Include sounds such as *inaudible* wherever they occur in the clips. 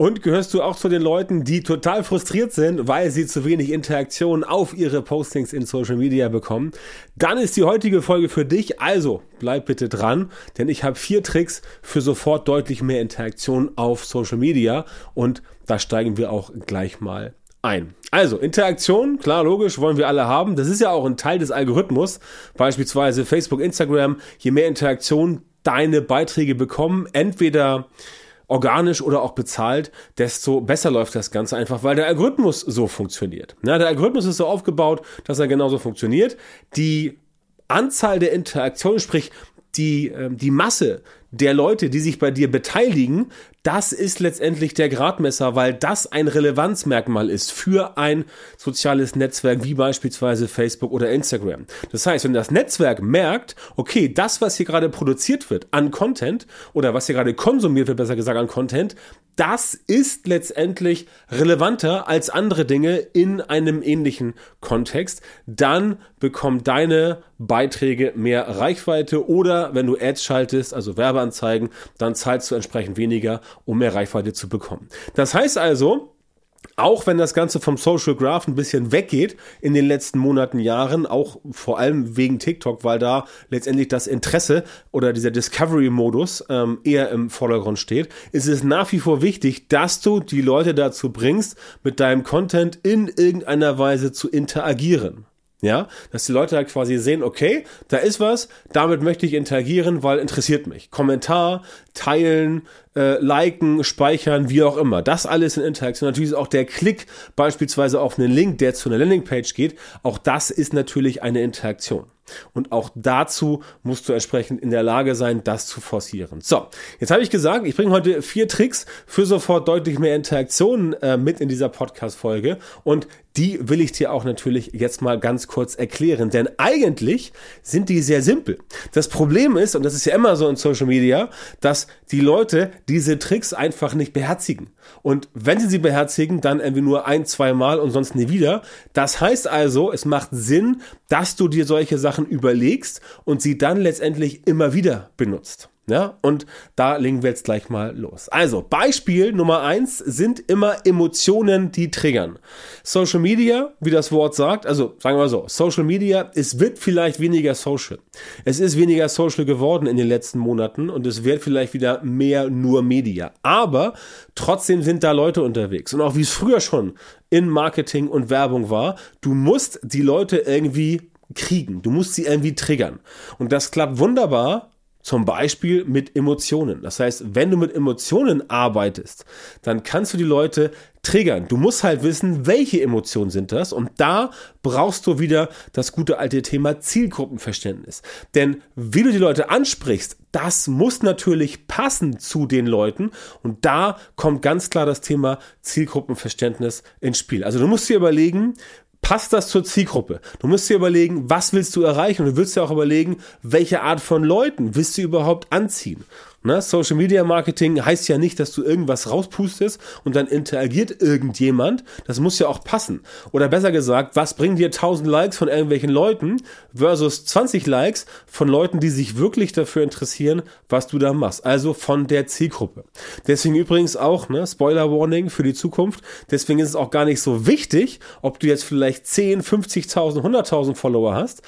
Und gehörst du auch zu den Leuten, die total frustriert sind, weil sie zu wenig Interaktion auf ihre Postings in Social Media bekommen? Dann ist die heutige Folge für dich. Also bleib bitte dran, denn ich habe vier Tricks für sofort deutlich mehr Interaktion auf Social Media und da steigen wir auch gleich mal ein. Also, Interaktion, klar, logisch, wollen wir alle haben. Das ist ja auch ein Teil des Algorithmus. Beispielsweise Facebook, Instagram. Je mehr Interaktion deine Beiträge bekommen, entweder organisch oder auch bezahlt, desto besser läuft das Ganze einfach, weil der Algorithmus so funktioniert. Ja, der Algorithmus ist so aufgebaut, dass er genauso funktioniert. Die Anzahl der Interaktionen, sprich die, äh, die Masse der Leute, die sich bei dir beteiligen, das ist letztendlich der Gradmesser, weil das ein Relevanzmerkmal ist für ein soziales Netzwerk wie beispielsweise Facebook oder Instagram. Das heißt, wenn das Netzwerk merkt, okay, das, was hier gerade produziert wird an Content oder was hier gerade konsumiert wird, besser gesagt an Content, das ist letztendlich relevanter als andere Dinge in einem ähnlichen Kontext, dann bekommen deine Beiträge mehr Reichweite oder wenn du Ads schaltest, also Werbeanzeigen, dann zahlst du entsprechend weniger, um mehr Reichweite zu bekommen. Das heißt also, auch wenn das Ganze vom Social Graph ein bisschen weggeht in den letzten Monaten, Jahren, auch vor allem wegen TikTok, weil da letztendlich das Interesse oder dieser Discovery-Modus ähm, eher im Vordergrund steht, ist es nach wie vor wichtig, dass du die Leute dazu bringst, mit deinem Content in irgendeiner Weise zu interagieren. Ja, dass die Leute halt quasi sehen, okay, da ist was, damit möchte ich interagieren, weil interessiert mich. Kommentar, teilen, äh, liken, speichern, wie auch immer. Das alles in Interaktion. Natürlich ist auch der Klick beispielsweise auf einen Link, der zu einer Landingpage geht. Auch das ist natürlich eine Interaktion. Und auch dazu musst du entsprechend in der Lage sein, das zu forcieren. So, jetzt habe ich gesagt, ich bringe heute vier Tricks für sofort deutlich mehr Interaktionen äh, mit in dieser Podcast-Folge. Und die will ich dir auch natürlich jetzt mal ganz kurz erklären. Denn eigentlich sind die sehr simpel. Das Problem ist, und das ist ja immer so in Social Media, dass die Leute diese Tricks einfach nicht beherzigen. Und wenn sie sie beherzigen, dann irgendwie nur ein, zwei Mal und sonst nie wieder. Das heißt also, es macht Sinn, dass du dir solche Sachen überlegst und sie dann letztendlich immer wieder benutzt. Ja, und da legen wir jetzt gleich mal los. Also, Beispiel Nummer eins sind immer Emotionen, die triggern. Social Media, wie das Wort sagt, also sagen wir mal so, Social Media, es wird vielleicht weniger social. Es ist weniger social geworden in den letzten Monaten und es wird vielleicht wieder mehr nur Media. Aber trotzdem sind da Leute unterwegs. Und auch wie es früher schon in Marketing und Werbung war, du musst die Leute irgendwie kriegen. Du musst sie irgendwie triggern. Und das klappt wunderbar zum Beispiel mit Emotionen. Das heißt, wenn du mit Emotionen arbeitest, dann kannst du die Leute triggern. Du musst halt wissen, welche Emotionen sind das. Und da brauchst du wieder das gute alte Thema Zielgruppenverständnis. Denn wie du die Leute ansprichst, das muss natürlich passen zu den Leuten. Und da kommt ganz klar das Thema Zielgruppenverständnis ins Spiel. Also du musst dir überlegen, passt das zur Zielgruppe? Du musst dir überlegen, was willst du erreichen? Und du willst dir auch überlegen, welche Art von Leuten willst du überhaupt anziehen? Ne? Social Media Marketing heißt ja nicht, dass du irgendwas rauspustest und dann interagiert irgendjemand. Das muss ja auch passen. Oder besser gesagt, was bringen dir 1000 Likes von irgendwelchen Leuten versus 20 Likes von Leuten, die sich wirklich dafür interessieren, was du da machst. Also von der Zielgruppe. Deswegen übrigens auch, ne, Spoiler Warning für die Zukunft. Deswegen ist es auch gar nicht so wichtig, ob du jetzt vielleicht 10, 50.000, 100.000 Follower hast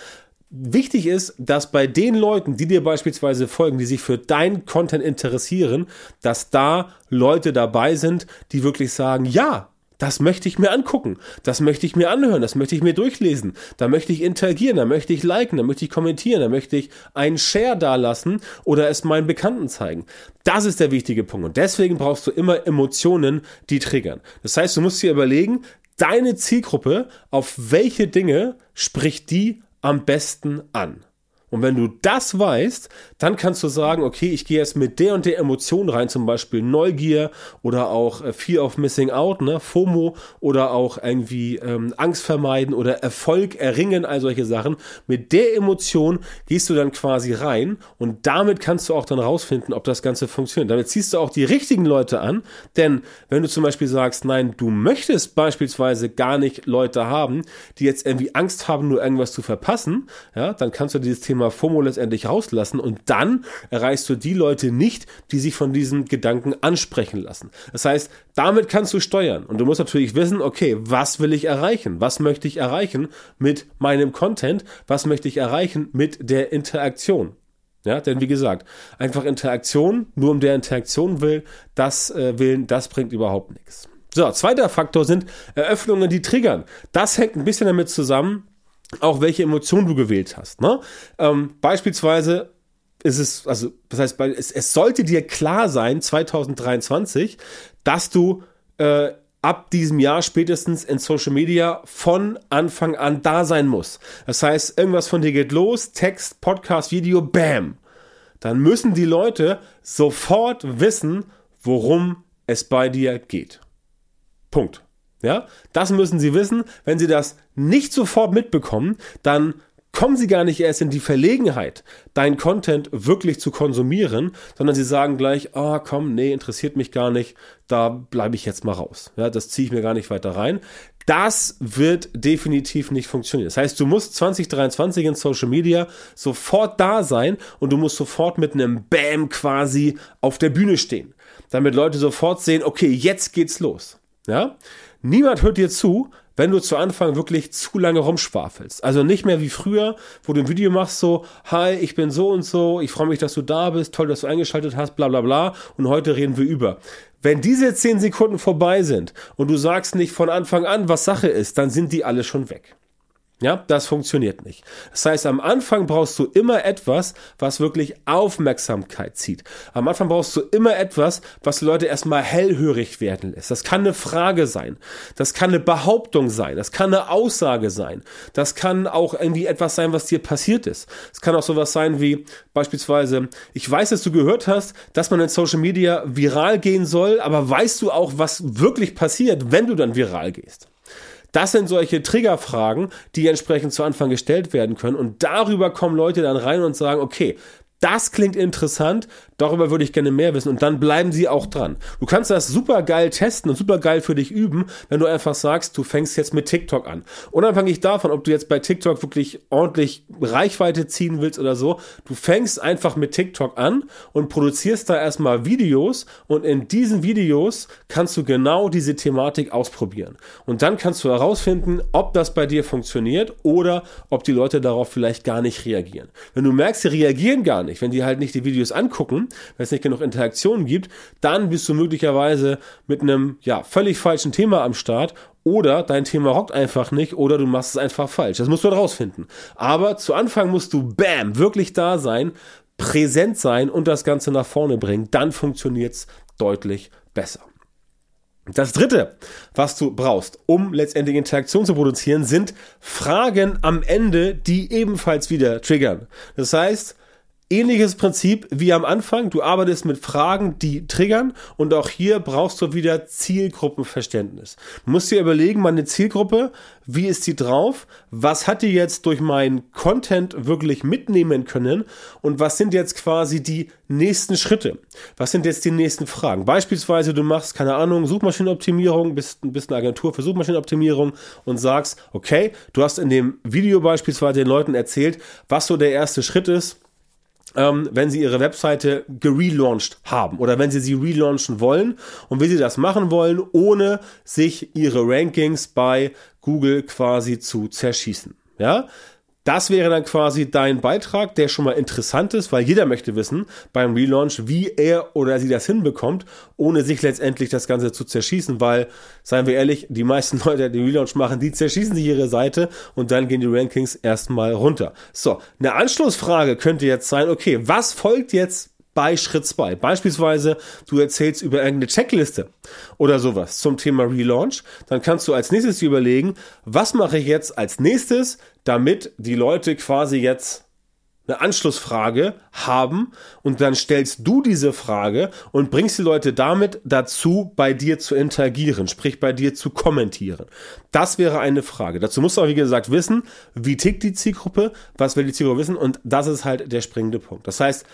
Wichtig ist, dass bei den Leuten, die dir beispielsweise folgen, die sich für dein Content interessieren, dass da Leute dabei sind, die wirklich sagen, ja, das möchte ich mir angucken, das möchte ich mir anhören, das möchte ich mir durchlesen, da möchte ich interagieren, da möchte ich liken, da möchte ich kommentieren, da möchte ich einen Share dalassen oder es meinen Bekannten zeigen. Das ist der wichtige Punkt und deswegen brauchst du immer Emotionen, die triggern. Das heißt, du musst dir überlegen, deine Zielgruppe, auf welche Dinge spricht die am besten an? Und wenn du das weißt, dann kannst du sagen, okay, ich gehe jetzt mit der und der Emotion rein, zum Beispiel Neugier oder auch äh, Fear of Missing Out, ne, FOMO oder auch irgendwie ähm, Angst vermeiden oder Erfolg erringen, all solche Sachen. Mit der Emotion gehst du dann quasi rein und damit kannst du auch dann rausfinden, ob das Ganze funktioniert. Damit ziehst du auch die richtigen Leute an, denn wenn du zum Beispiel sagst, nein, du möchtest beispielsweise gar nicht Leute haben, die jetzt irgendwie Angst haben, nur irgendwas zu verpassen, ja, dann kannst du dieses Thema Thema FOMO letztendlich rauslassen und dann erreichst du die Leute nicht, die sich von diesem Gedanken ansprechen lassen. Das heißt, damit kannst du steuern und du musst natürlich wissen, okay, was will ich erreichen? Was möchte ich erreichen mit meinem Content? Was möchte ich erreichen mit der Interaktion? Ja, denn wie gesagt, einfach Interaktion, nur um der Interaktion will, das äh, willen, das bringt überhaupt nichts. So, zweiter Faktor sind Eröffnungen, die triggern. Das hängt ein bisschen damit zusammen, auch welche Emotion du gewählt hast. Ne? Ähm, beispielsweise ist es, also das heißt, es, es sollte dir klar sein, 2023, dass du äh, ab diesem Jahr spätestens in Social Media von Anfang an da sein musst. Das heißt, irgendwas von dir geht los, Text, Podcast, Video, bam. Dann müssen die Leute sofort wissen, worum es bei dir geht. Punkt. Ja, das müssen sie wissen. Wenn sie das nicht sofort mitbekommen, dann kommen sie gar nicht erst in die Verlegenheit, dein Content wirklich zu konsumieren, sondern sie sagen gleich, ah, oh, komm, nee, interessiert mich gar nicht, da bleibe ich jetzt mal raus. Ja, das ziehe ich mir gar nicht weiter rein. Das wird definitiv nicht funktionieren. Das heißt, du musst 2023 in Social Media sofort da sein und du musst sofort mit einem Bam quasi auf der Bühne stehen, damit Leute sofort sehen, okay, jetzt geht's los. Ja? Niemand hört dir zu, wenn du zu Anfang wirklich zu lange rumschwafelst. Also nicht mehr wie früher, wo du ein Video machst, so, hi, ich bin so und so, ich freue mich, dass du da bist, toll, dass du eingeschaltet hast, bla bla bla. Und heute reden wir über. Wenn diese zehn Sekunden vorbei sind und du sagst nicht von Anfang an, was Sache ist, dann sind die alle schon weg. Ja, das funktioniert nicht. Das heißt, am Anfang brauchst du immer etwas, was wirklich Aufmerksamkeit zieht. Am Anfang brauchst du immer etwas, was Leute erstmal hellhörig werden lässt. Das kann eine Frage sein. Das kann eine Behauptung sein. Das kann eine Aussage sein. Das kann auch irgendwie etwas sein, was dir passiert ist. Es kann auch sowas sein wie beispielsweise, ich weiß, dass du gehört hast, dass man in Social Media viral gehen soll, aber weißt du auch, was wirklich passiert, wenn du dann viral gehst? Das sind solche Triggerfragen, die entsprechend zu Anfang gestellt werden können. Und darüber kommen Leute dann rein und sagen, okay, das klingt interessant, darüber würde ich gerne mehr wissen und dann bleiben sie auch dran. Du kannst das super geil testen und super geil für dich üben, wenn du einfach sagst, du fängst jetzt mit TikTok an. Unabhängig davon, ob du jetzt bei TikTok wirklich ordentlich Reichweite ziehen willst oder so, du fängst einfach mit TikTok an und produzierst da erstmal Videos und in diesen Videos kannst du genau diese Thematik ausprobieren. Und dann kannst du herausfinden, ob das bei dir funktioniert oder ob die Leute darauf vielleicht gar nicht reagieren. Wenn du merkst, sie reagieren gar nicht. Wenn die halt nicht die Videos angucken, wenn es nicht genug Interaktionen gibt, dann bist du möglicherweise mit einem ja, völlig falschen Thema am Start oder dein Thema rockt einfach nicht oder du machst es einfach falsch. Das musst du herausfinden. Aber zu Anfang musst du, bam, wirklich da sein, präsent sein und das Ganze nach vorne bringen. Dann funktioniert es deutlich besser. Das dritte, was du brauchst, um letztendlich Interaktion zu produzieren, sind Fragen am Ende, die ebenfalls wieder triggern. Das heißt, Ähnliches Prinzip wie am Anfang. Du arbeitest mit Fragen, die triggern und auch hier brauchst du wieder Zielgruppenverständnis. Du musst dir überlegen, meine Zielgruppe, wie ist die drauf? Was hat die jetzt durch meinen Content wirklich mitnehmen können? Und was sind jetzt quasi die nächsten Schritte? Was sind jetzt die nächsten Fragen? Beispielsweise, du machst, keine Ahnung, Suchmaschinenoptimierung, bist, bist eine Agentur für Suchmaschinenoptimierung und sagst, okay, du hast in dem Video beispielsweise den Leuten erzählt, was so der erste Schritt ist ähm, wenn sie ihre Webseite gelauncht haben oder wenn sie sie relaunchen wollen und wie sie das machen wollen, ohne sich ihre Rankings bei Google quasi zu zerschießen. Ja, das wäre dann quasi dein Beitrag, der schon mal interessant ist, weil jeder möchte wissen beim Relaunch, wie er oder sie das hinbekommt, ohne sich letztendlich das Ganze zu zerschießen, weil, seien wir ehrlich, die meisten *laughs* Leute, die Relaunch machen, die zerschießen sich ihre Seite und dann gehen die Rankings erstmal runter. So, eine Anschlussfrage könnte jetzt sein, okay, was folgt jetzt bei Schritt 2. Beispielsweise, du erzählst über irgendeine Checkliste oder sowas zum Thema Relaunch. Dann kannst du als nächstes überlegen, was mache ich jetzt als nächstes, damit die Leute quasi jetzt eine Anschlussfrage haben und dann stellst du diese Frage und bringst die Leute damit dazu, bei dir zu interagieren, sprich bei dir zu kommentieren. Das wäre eine Frage. Dazu musst du auch, wie gesagt, wissen, wie tickt die Zielgruppe, was will die Zielgruppe wissen und das ist halt der springende Punkt. Das heißt,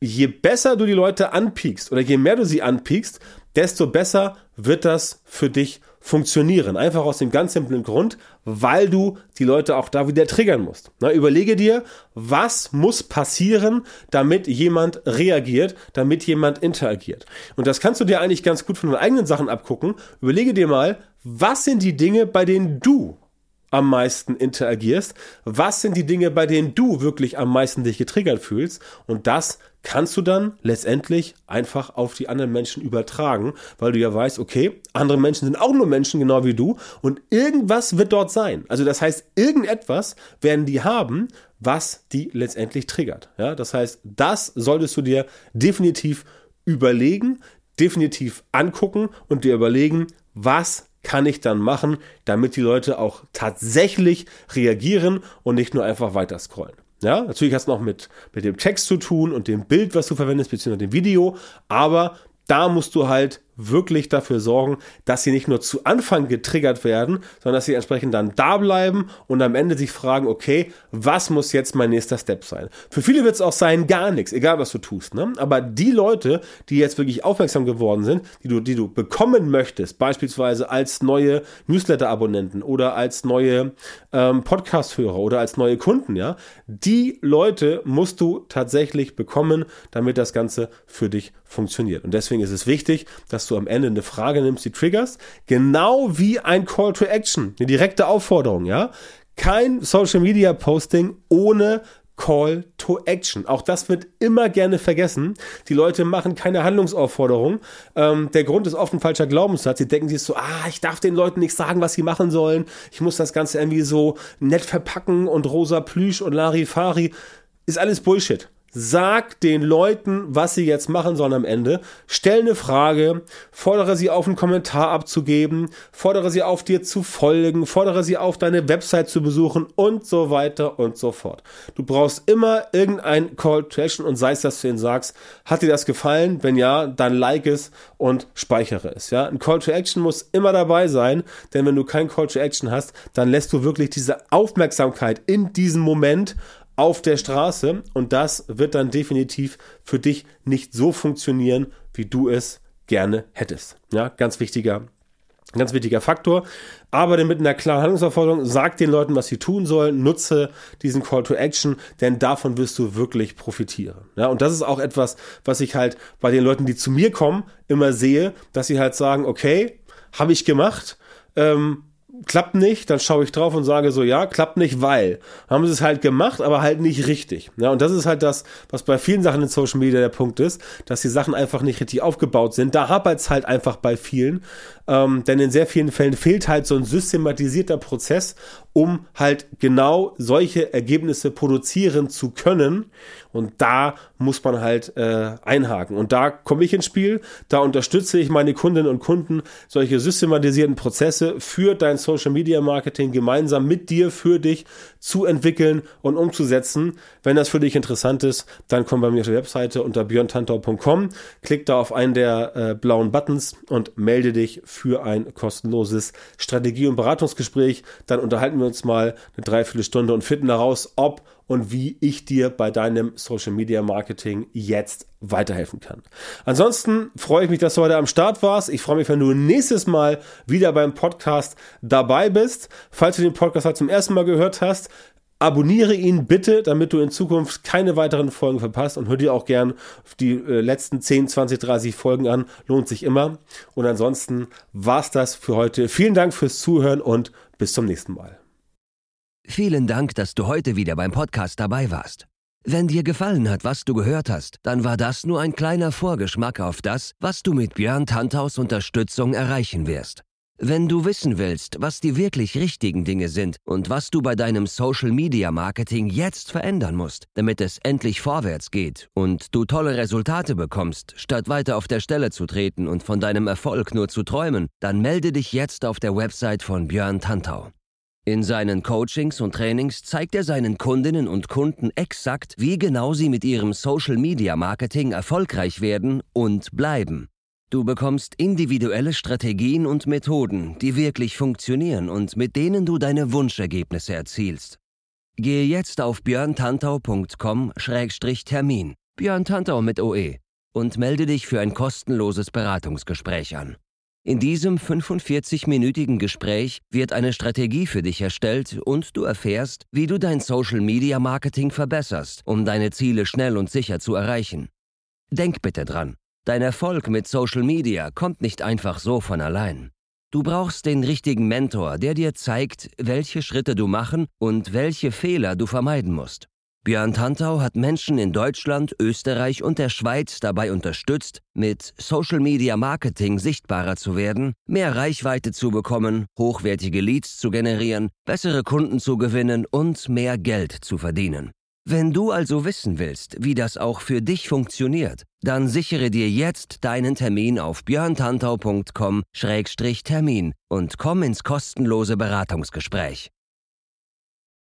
je besser du die Leute anpiekst oder je mehr du sie anpiekst, desto besser wird das für dich funktionieren. Einfach aus dem ganz simplen Grund, weil du die Leute auch da wieder triggern musst. Na, überlege dir, was muss passieren, damit jemand reagiert, damit jemand interagiert. Und das kannst du dir eigentlich ganz gut von deinen eigenen Sachen abgucken. Überlege dir mal, was sind die Dinge, bei denen du am meisten interagierst? Was sind die Dinge, bei denen du wirklich am meisten dich getriggert fühlst? Und das kannst du dann letztendlich einfach auf die anderen Menschen übertragen, weil du ja weißt, okay, andere Menschen sind auch nur Menschen, genau wie du, und irgendwas wird dort sein. Also das heißt, irgendetwas werden die haben, was die letztendlich triggert. Ja, das heißt, das solltest du dir definitiv überlegen, definitiv angucken und dir überlegen, was kann ich dann machen, damit die Leute auch tatsächlich reagieren und nicht nur einfach weiter scrollen. Ja, natürlich hast du noch mit, mit dem Text zu tun und dem Bild, was du verwendest, beziehungsweise dem Video, aber da musst du halt wirklich dafür sorgen, dass sie nicht nur zu Anfang getriggert werden, sondern dass sie entsprechend dann da bleiben und am Ende sich fragen, okay, was muss jetzt mein nächster Step sein? Für viele wird es auch sein, gar nichts, egal was du tust. Ne? Aber die Leute, die jetzt wirklich aufmerksam geworden sind, die du, die du bekommen möchtest, beispielsweise als neue Newsletter-Abonnenten oder als neue ähm, Podcast-Hörer oder als neue Kunden, ja, die Leute musst du tatsächlich bekommen, damit das Ganze für dich funktioniert. Und deswegen ist es wichtig, dass du am Ende eine Frage nimmst, die triggerst, genau wie ein Call to Action, eine direkte Aufforderung, ja. Kein Social Media Posting ohne Call to Action. Auch das wird immer gerne vergessen. Die Leute machen keine Handlungsaufforderung. Ähm, der Grund ist oft ein falscher Glaubenssatz. Sie denken sich so, ah, ich darf den Leuten nicht sagen, was sie machen sollen. Ich muss das Ganze irgendwie so nett verpacken und rosa Plüsch und Larifari. Ist alles Bullshit. Sag den Leuten, was sie jetzt machen sollen am Ende. Stell eine Frage, fordere sie auf, einen Kommentar abzugeben, fordere sie auf, dir zu folgen, fordere sie auf, deine Website zu besuchen und so weiter und so fort. Du brauchst immer irgendein Call to Action und sei es, dass du ihnen sagst, hat dir das gefallen? Wenn ja, dann like es und speichere es. Ja, ein Call to Action muss immer dabei sein, denn wenn du kein Call to Action hast, dann lässt du wirklich diese Aufmerksamkeit in diesem Moment auf der Straße und das wird dann definitiv für dich nicht so funktionieren, wie du es gerne hättest. Ja, ganz wichtiger Ganz wichtiger Faktor. Aber dann mit einer klaren Handlungsaufforderung, sag den Leuten, was sie tun sollen, nutze diesen Call to Action, denn davon wirst du wirklich profitieren. Ja, und das ist auch etwas, was ich halt bei den Leuten, die zu mir kommen, immer sehe, dass sie halt sagen, okay, habe ich gemacht, ähm, klappt nicht, dann schaue ich drauf und sage so, ja, klappt nicht, weil. Haben sie es halt gemacht, aber halt nicht richtig. Ja, und das ist halt das, was bei vielen Sachen in Social Media der Punkt ist, dass die Sachen einfach nicht richtig aufgebaut sind. Da hapert es halt einfach bei vielen. Ähm, denn in sehr vielen Fällen fehlt halt so ein systematisierter Prozess, um halt genau solche Ergebnisse produzieren zu können. Und da muss man halt äh, einhaken. Und da komme ich ins Spiel, da unterstütze ich meine Kundinnen und Kunden, solche systematisierten Prozesse für dein Social Media Marketing gemeinsam mit dir, für dich zu entwickeln und umzusetzen. Wenn das für dich interessant ist, dann komm bei mir auf die Webseite unter björntantau.com, klick da auf einen der äh, blauen Buttons und melde dich für ein kostenloses Strategie- und Beratungsgespräch. Dann unterhalten wir uns mal eine Dreiviertelstunde und finden daraus, ob und wie ich dir bei deinem Social Media Marketing jetzt weiterhelfen kann. Ansonsten freue ich mich, dass du heute am Start warst. Ich freue mich, wenn du nächstes Mal wieder beim Podcast dabei bist. Falls du den Podcast halt zum ersten Mal gehört hast, Abonniere ihn bitte, damit du in Zukunft keine weiteren Folgen verpasst und hör dir auch gern die äh, letzten 10, 20, 30 Folgen an. Lohnt sich immer. Und ansonsten war's das für heute. Vielen Dank fürs Zuhören und bis zum nächsten Mal. Vielen Dank, dass du heute wieder beim Podcast dabei warst. Wenn dir gefallen hat, was du gehört hast, dann war das nur ein kleiner Vorgeschmack auf das, was du mit Björn Tanthaus Unterstützung erreichen wirst. Wenn du wissen willst, was die wirklich richtigen Dinge sind und was du bei deinem Social Media Marketing jetzt verändern musst, damit es endlich vorwärts geht und du tolle Resultate bekommst, statt weiter auf der Stelle zu treten und von deinem Erfolg nur zu träumen, dann melde dich jetzt auf der Website von Björn Tantau. In seinen Coachings und Trainings zeigt er seinen Kundinnen und Kunden exakt, wie genau sie mit ihrem Social-Media-Marketing erfolgreich werden und bleiben. Du bekommst individuelle Strategien und Methoden, die wirklich funktionieren und mit denen du deine Wunschergebnisse erzielst. Gehe jetzt auf björntantau.com-termin, Björn Tantau mit OE, und melde dich für ein kostenloses Beratungsgespräch an. In diesem 45-minütigen Gespräch wird eine Strategie für dich erstellt und du erfährst, wie du dein Social-Media-Marketing verbesserst, um deine Ziele schnell und sicher zu erreichen. Denk bitte dran, dein Erfolg mit Social Media kommt nicht einfach so von allein. Du brauchst den richtigen Mentor, der dir zeigt, welche Schritte du machen und welche Fehler du vermeiden musst. Björn Tantau hat Menschen in Deutschland, Österreich und der Schweiz dabei unterstützt, mit Social Media Marketing sichtbarer zu werden, mehr Reichweite zu bekommen, hochwertige Leads zu generieren, bessere Kunden zu gewinnen und mehr Geld zu verdienen. Wenn du also wissen willst, wie das auch für dich funktioniert, dann sichere dir jetzt deinen Termin auf björntantau.com-termin und komm ins kostenlose Beratungsgespräch.